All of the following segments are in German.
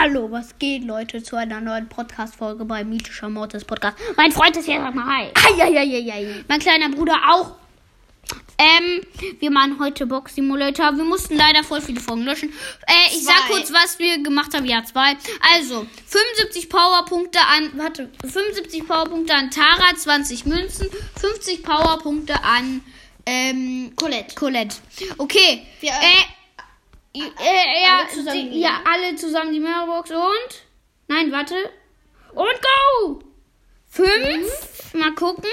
Hallo, was geht, Leute, zu einer neuen Podcast-Folge bei Mythischer Mortis Podcast. Mein Freund ist hier, sag mal hi. Eieieiei. Mein kleiner Bruder auch. Ähm, wir machen heute Box Simulator. Wir mussten leider voll viele Folgen löschen. Äh, ich sag Zwei. kurz, was wir gemacht haben. Ja, zwei. Also, 75 Powerpunkte an, warte, 75 Powerpunkte an Tara, 20 Münzen, 50 Powerpunkte an, ähm, Colette. Colette. Okay. Wir- äh, äh, ja, alle zusammen die, ja, alle zusammen die Megabox und. Nein, warte. Und go! Fünf. Mal gucken.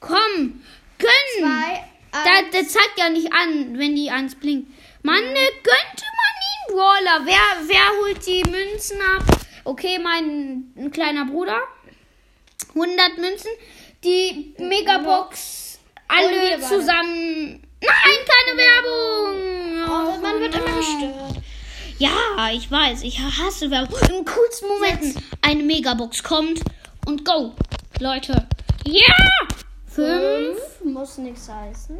Komm. Gönn. Zwei. Da, der zeigt ja nicht an, wenn die eins blinkt. Mann, ne, gönnte man ihn, Brawler. Wer, wer holt die Münzen ab? Okay, mein ein kleiner Bruder. 100 Münzen. Die Megabox. Alle zusammen. Nein, keine Werbung. Oh, man wird immer nein. gestört. Ja, ich weiß. Ich hasse Werbung. Im coolsten Momenten eine Megabox kommt und go. Leute. Ja! Fünf. Muss nichts heißen.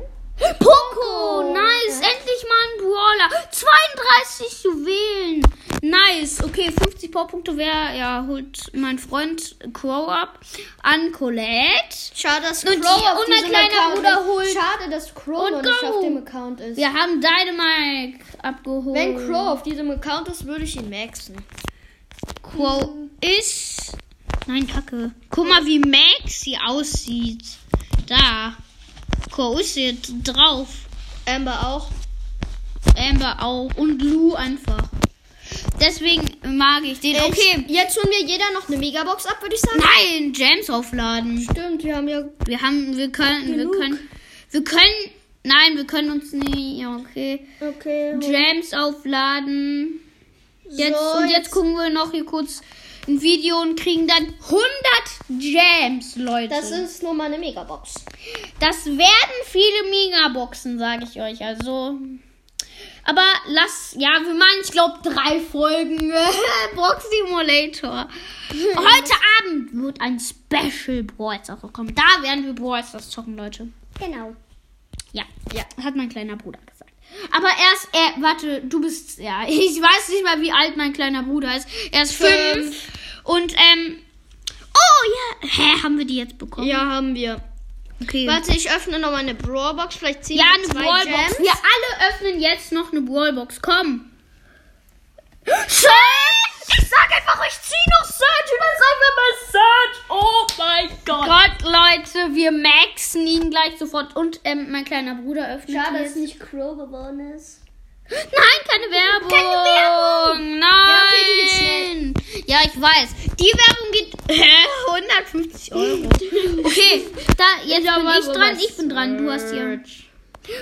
Poco, nice. Endlich mal ein Brawler. 32 Juwelen. Nice. Okay, 50 Powerpunkte. Wer ja, holt mein Freund Crow ab. An Colette. Schade, dass Und Crow die- auf und mein kleiner Account Bruder ist. holt- Schade, dass Crow Und noch nicht auf dem Account ist. Wir haben Dynamite abgeholt. Wenn Crow auf diesem Account ist, würde ich ihn maxen. Crow ist. Nein, Kacke. Guck mal, wie Maxi aussieht. Da. Crow ist jetzt drauf. Amber auch. Amber auch. Und Lou einfach. Deswegen mag ich den. Okay. Ich, jetzt holen wir jeder noch eine Megabox ab, würde ich sagen. Nein, Gems aufladen. Stimmt, wir haben ja. Wir haben, wir können, Genug. wir können, wir können, nein, wir können uns nicht, ja, okay. Okay. Gems aufladen. Jetzt, So, und jetzt gucken wir noch hier kurz ein Video und kriegen dann 100 Gems, Leute. Das ist nur mal eine Megabox. Das werden viele Megaboxen, sage ich euch. Also. Aber lass, ja, wir machen, ich glaube, drei Folgen Box Simulator. Heute Abend wird ein Special Brawl Stars kommen. Da werden wir Brawl Stars zocken, Leute. Genau. Ja, ja, hat mein kleiner Bruder gesagt. Aber erst, er, warte, du bist, ja, ich weiß nicht mal, wie alt mein kleiner Bruder ist. Er ist fünf. Fünf. Und, ähm, oh ja, hä, haben wir die jetzt bekommen? Ja, haben wir. Okay. Warte, ich öffne nochmal eine Brawlbox. Vielleicht ziehen Ja, wir eine zwei Brawlbox. Gems. Wir alle öffnen jetzt noch eine Brawlbox. Komm. Search! Ich sag einfach, ich zieh noch Search und dann sagen wir mal Search. Oh mein Gott. Gott, Leute, wir maxen ihn gleich sofort. Und ähm, mein kleiner Bruder öffnet Schade, dass nicht Crow geworden ist. Nein, keine Werbung. Keine Werbung. Nein. Ja, okay, die geht schnell. Ja, ich weiß. Die Werbung geht hä, 150 Euro. Okay, da jetzt Ja, bin ich dran. Ich bin dran. Du hast hier.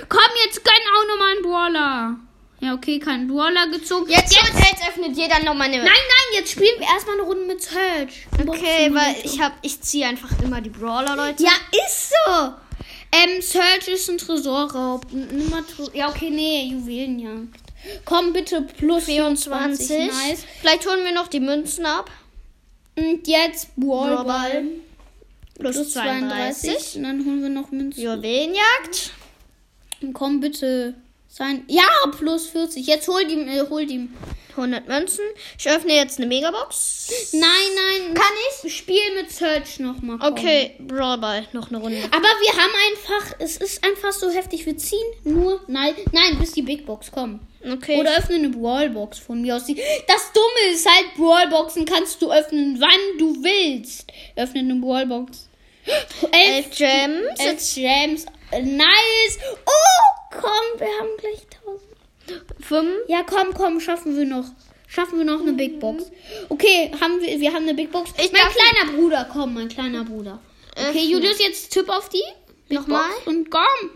Komm, jetzt gönn auch nochmal einen Brawler. Ja, okay, kein Brawler gezogen. Jetzt, jetzt, jetzt öffnet jeder nochmal eine. Nein, nein, jetzt spielen wir erstmal eine Runde mit Search. Okay, weil ich hab, ich ziehe einfach immer die Brawler, Leute. Ja, ist so. Ähm, Search ist ein Tresorraub. Ja, okay, nee, Juwelenjagd. Komm bitte, plus 24. 20. Nice. Vielleicht holen wir noch die Münzen ab. Und jetzt Brawlball. Brawlball. Plus, Plus 32. 32. Und dann holen wir noch Münzen. Juwelenjagd. Und komm bitte. Sein. Ja, plus 40. Jetzt hol die, äh, hol die. 100 Münzen. Ich öffne jetzt eine Megabox. Nein, nein. Kann ich? Spiel mit Search nochmal. Okay, Brawlball. Noch eine Runde. Aber wir haben einfach, es ist einfach so heftig. Wir ziehen nur, nein, nein, bis die Big Box kommt. Okay. Oder öffne eine Brawlbox von mir aus. Das Dumme ist halt, Brawlboxen kannst du öffnen, wann du willst. Öffne eine Brawlbox. Elf Gems. Elf Gems. Nice. Oh, komm, wir haben gleich 1000. Fünf. Ja, komm, komm, schaffen wir noch. Schaffen wir noch eine Big Box. Okay, haben wir, wir haben eine Big Box. Ich mein kleiner Bruder, komm, mein kleiner Bruder. Okay, Öffnen. Julius, jetzt Tipp auf die. Big Nochmal? Box Und komm.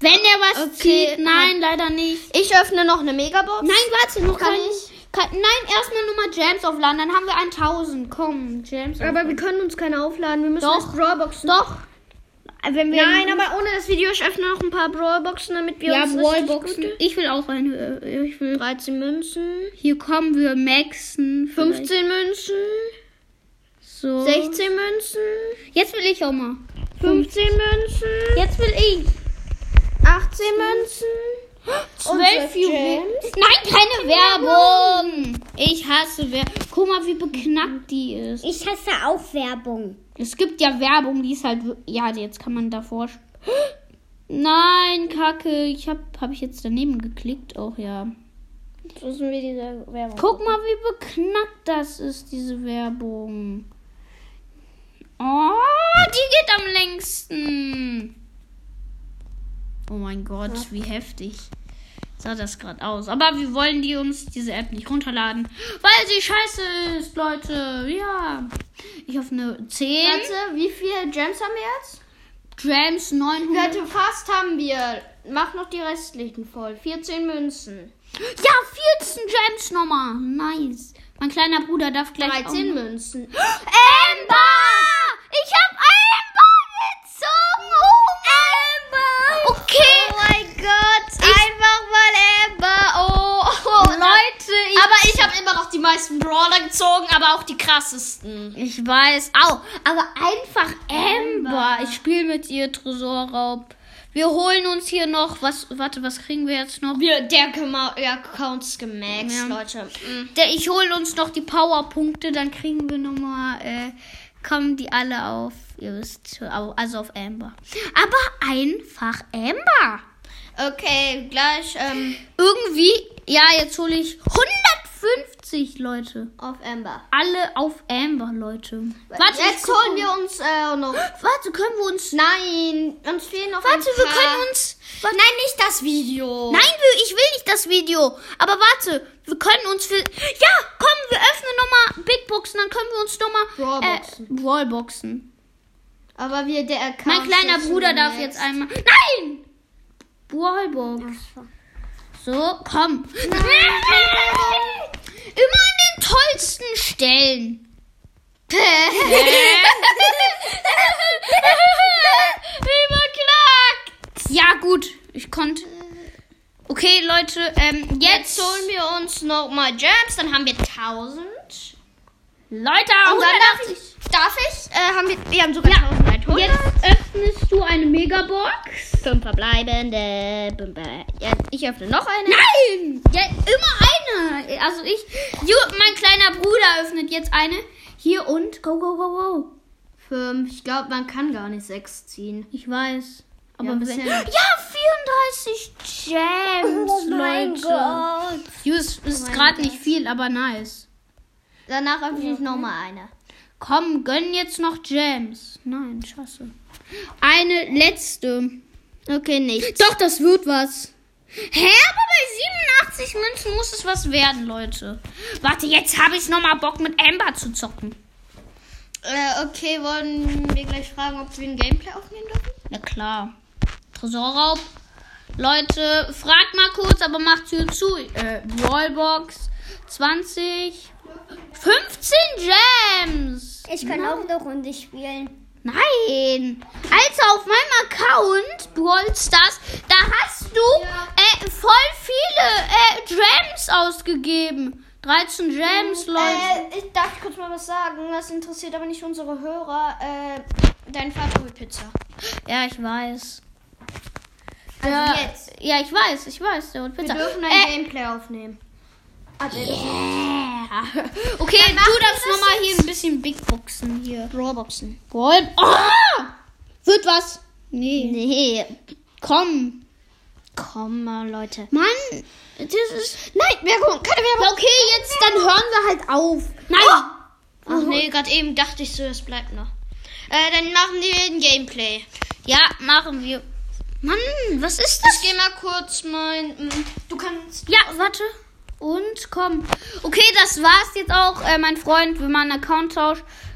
Wenn er was Okay, zieht, nein, leider nicht. Ich öffne noch eine Megabox. Nein, warte, noch Kann kein, Kann, nein, erstmal nur mal Gems aufladen, dann haben wir 1000. Komm, Gems Aber wir können uns keine aufladen. Wir müssen Doch. Brawlboxen. Doch. Wenn wir Nein, aber ohne das Video. Ich öffne noch ein paar Brawlboxen, damit wir ja, uns gute- Ich will auch eine. äh, Ich will. 13 Münzen. Hier kommen wir maxen. vielleicht. 15 Münzen. So. 16 Münzen. Jetzt will ich auch mal. 15 Münzen. Jetzt will ich. 18 Münzen. Und 12 12 Juwelen. Nein, keine Werbung. Ich hasse Werbung. Guck mal, wie beknackt die ist. Ich hasse auch Werbung. Es gibt ja Werbung, die ist halt. Ja, jetzt kann man davor. Nein, Kacke. Ich hab, hab ich jetzt daneben geklickt? Auch ja. Jetzt müssen wir diese Werbung. Guck mal, wie beknackt das ist, diese Werbung. Oh, die geht am längsten. Oh mein Gott, wie heftig sah das gerade aus. Aber wir wollen die uns diese App nicht runterladen, weil sie scheiße ist, Leute. Ja. Ich auf eine 10. Warte, wie viele Gems haben wir jetzt? Gems 900. Leute, fast haben wir. Mach noch die restlichen voll. 14 Münzen. Ja, 14 Gems nochmal. Nice. Mein kleiner Bruder darf gleich. auch 13 noch- Münzen. Amber! Aber auch die krassesten. ich weiß. Au, aber einfach Amber. Ich spiele mit ihr Tresorraub. Wir holen uns hier noch was. Warte, was kriegen wir jetzt noch? Wir, der ja, Accounts gemaxt, Ja. Leute. Mm. Der, ich hole uns noch die Powerpunkte, dann kriegen wir nochmal, äh, kommen die alle auf, ihr wisst, also auf Amber. Aber einfach Amber. Okay, gleich ähm, Irgendwie, ja, jetzt hole ich 150 Leute. auf Amber. Alle auf Amber, Leute. Warte, Jetzt holen wir uns äh, noch. Warte, können wir uns. Nein, uns fehlen noch Warte, wir können uns. Warte. Nein, nicht das Video. Nein, ich will nicht das Video. Aber warte, wir können uns für. Ja, komm, wir öffnen nochmal Big Boxen, dann können wir uns nochmal. Brawlboxen. Äh, Brawlboxen. Aber wir der Account. Mein kleiner Bruder darf gemaxt. jetzt einmal. Nein! Brawlbox. So, komm. Immer an den tollsten Stellen. Überklagt. Ja, gut. Ich konnte. Okay, Leute, ähm, Jetzt jetzt. holen wir uns noch mal Gems, dann haben wir 1000. Leute, Und dann darf 180. ich, darf ich, äh, haben wir, wir haben sogar Ja. 1100. Jetzt öffnest du eine Megabox. Fünf verbleibende. Ja, ich öffne noch eine. Nein! Ja, immer eine. Also ich. Jo, mein kleiner Bruder öffnet jetzt eine. Hier und. Go, go, go, go. Fünf. Ich glaube, man kann gar nicht sechs ziehen. Ich weiß. Aber Ja, bisher ja, nicht. 34 Gems, Leute. Just ist mein gerade Gott. nicht viel, aber nice. Danach öffne ich noch mal eine. Komm, gönn jetzt noch Gems. Nein, scheiße. Eine letzte. Okay, nicht. Doch, das wird was. Hä, aber bei 87 Münzen muss es was werden, Leute. Warte, jetzt habe ich nochmal Bock mit Amber zu zocken. Äh, okay, wollen wir gleich fragen, ob wir ein Gameplay aufnehmen dürfen? Na klar. Tresorraub. Leute, fragt mal kurz, aber macht Tür zu. Äh, Wallbox 20. 15 Gems. Ich kann auch eine Runde spielen. Nein. Also auf meinem Account, Brawl Stars, da hast du äh, voll viele äh, Gems ausgegeben. 13 Gems, Leute. Äh, ich darf kurz mal was sagen. Das interessiert aber nicht unsere Hörer. Äh, dein Vater will Pizza. Ja, ich weiß. Also ja, jetzt. Ja, ich weiß, ich weiß. Der holt Wir Pizza. dürfen ein äh, Gameplay aufnehmen. Also, Yeah. Okay, Dann du darfst nochmal hier ein bisschen Hier. Brawlboxen. Gold. Oh! Wird was? Nee. Nee. Komm. Komm mal, Leute. Mann, das ist. Nein, Werbung. Keine Werbung. Okay, jetzt dann hören wir halt auf. Nein. Ach nee, gerade eben dachte ich so, es bleibt noch. Äh, dann machen wir ein Gameplay. Ja, machen wir. Mann, was ist das? Ich geh mal kurz mein. mm, Du kannst. Ja, warte. Und komm. Okay, das war's jetzt auch, äh, mein Freund. Wir machen eine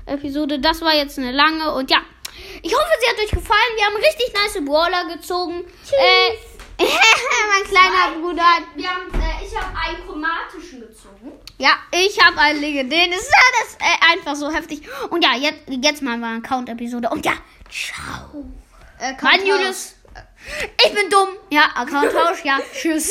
Account-Tausch-Episode. Das war jetzt eine lange. Und ja, ich hoffe, sie hat euch gefallen. Wir haben richtig nice Brawler gezogen. Äh, mein kleiner Bruder hat. Wir haben, äh, ich habe einen chromatischen gezogen. Ja, ich habe einen legendären. Das ist das äh, einfach so heftig. Und ja, jetzt, jetzt machen wir eine Account-Episode. Und ja, ciao. Äh, Julius. Ich bin dumm. Ja, Account-Tausch. Ja, tschüss.